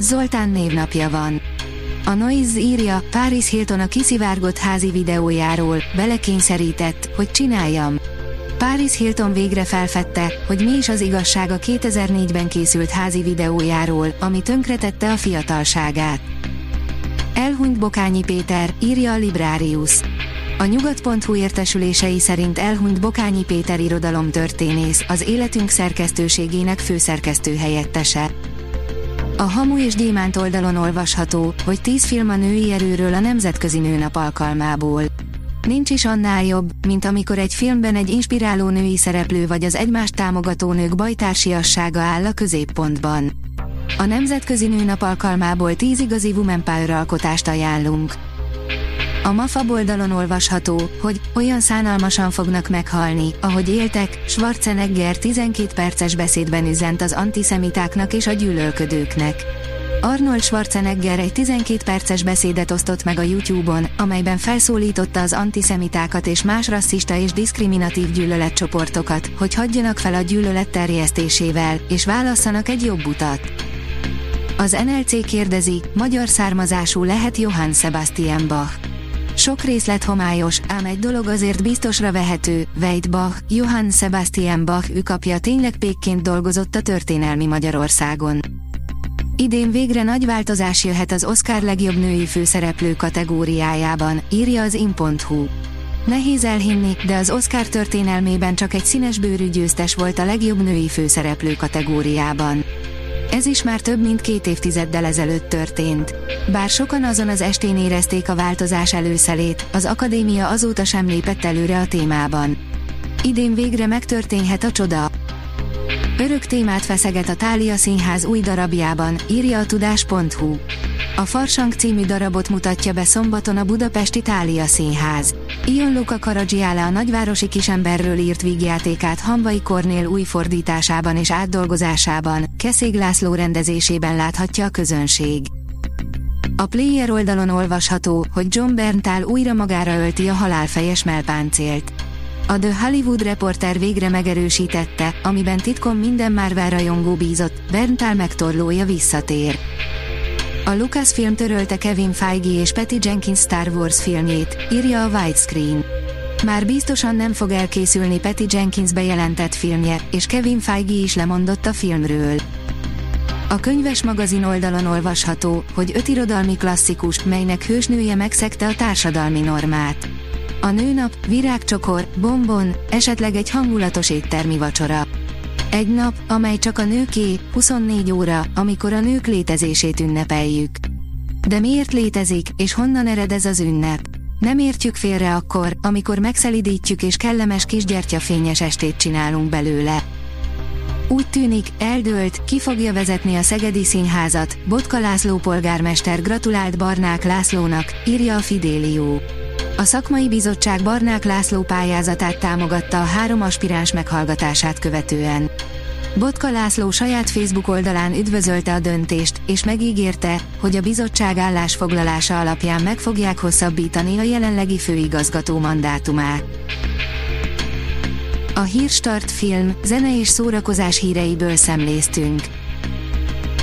Zoltán névnapja van. A Noise írja, Paris Hilton a kiszivárgott házi videójáról, belekényszerített, hogy csináljam. Paris Hilton végre felfedte, hogy mi is az igazság a 2004-ben készült házi videójáról, ami tönkretette a fiatalságát. Elhunyt Bokányi Péter, írja a Librarius. A nyugat.hu értesülései szerint elhunyt Bokányi Péter irodalomtörténész, az életünk szerkesztőségének főszerkesztő helyettese. A Hamu és Gyémánt oldalon olvasható, hogy 10 film a női erőről a Nemzetközi Nőnap alkalmából. Nincs is annál jobb, mint amikor egy filmben egy inspiráló női szereplő vagy az egymást támogató nők bajtársiassága áll a középpontban. A Nemzetközi Nőnap alkalmából 10 igazi Woman Power alkotást ajánlunk. A MAFA oldalon olvasható, hogy olyan szánalmasan fognak meghalni, ahogy éltek, Schwarzenegger 12 perces beszédben üzent az antiszemitáknak és a gyűlölködőknek. Arnold Schwarzenegger egy 12 perces beszédet osztott meg a YouTube-on, amelyben felszólította az antiszemitákat és más rasszista és diszkriminatív gyűlöletcsoportokat, hogy hagyjanak fel a gyűlölet terjesztésével, és válasszanak egy jobb utat. Az NLC kérdezi, magyar származású lehet Johann Sebastian Bach. Sok részlet homályos, ám egy dolog azért biztosra vehető, Veit Bach, Johann Sebastian Bach ükapja tényleg pékként dolgozott a történelmi Magyarországon. Idén végre nagy változás jöhet az Oscar legjobb női főszereplő kategóriájában, írja az in.hu. Nehéz elhinni, de az Oscar történelmében csak egy színesbőrű győztes volt a legjobb női főszereplő kategóriában. Ez is már több mint két évtizeddel ezelőtt történt. Bár sokan azon az estén érezték a változás előszelét, az akadémia azóta sem lépett előre a témában. Idén végre megtörténhet a csoda. Örök témát feszeget a Tália Színház új darabjában, írja a tudás.hu. A Farsang című darabot mutatja be szombaton a Budapesti Tália Színház. Ion Luca Karadzsiála a nagyvárosi kisemberről írt vígjátékát Hamvai Kornél új fordításában és átdolgozásában, Keszég László rendezésében láthatja a közönség. A player oldalon olvasható, hogy John Berntal újra magára ölti a halálfejes melpáncélt. A The Hollywood Reporter végre megerősítette, amiben titkon minden Marvel rajongó bízott, Berntal megtorlója visszatér. A Lucasfilm törölte Kevin Feige és Patty Jenkins Star Wars filmjét, írja a Widescreen. Már biztosan nem fog elkészülni Patty Jenkins bejelentett filmje, és Kevin Feige is lemondott a filmről. A könyves magazin oldalon olvasható, hogy öt irodalmi klasszikus, melynek hősnője megszegte a társadalmi normát. A nőnap, virágcsokor, bombon, esetleg egy hangulatos éttermi vacsora. Egy nap, amely csak a nőké, 24 óra, amikor a nők létezését ünnepeljük. De miért létezik, és honnan ered ez az ünnep? Nem értjük félre akkor, amikor megszelidítjük és kellemes kis gyertyafényes estét csinálunk belőle. Úgy tűnik, eldőlt, ki fogja vezetni a Szegedi Színházat, Botka László polgármester gratulált Barnák Lászlónak, írja a Fidélió. A szakmai bizottság Barnák László pályázatát támogatta a három aspiráns meghallgatását követően. Botka László saját Facebook oldalán üdvözölte a döntést, és megígérte, hogy a bizottság állásfoglalása alapján meg fogják hosszabbítani a jelenlegi főigazgató mandátumát. A Hírstart film, zene és szórakozás híreiből szemléztünk.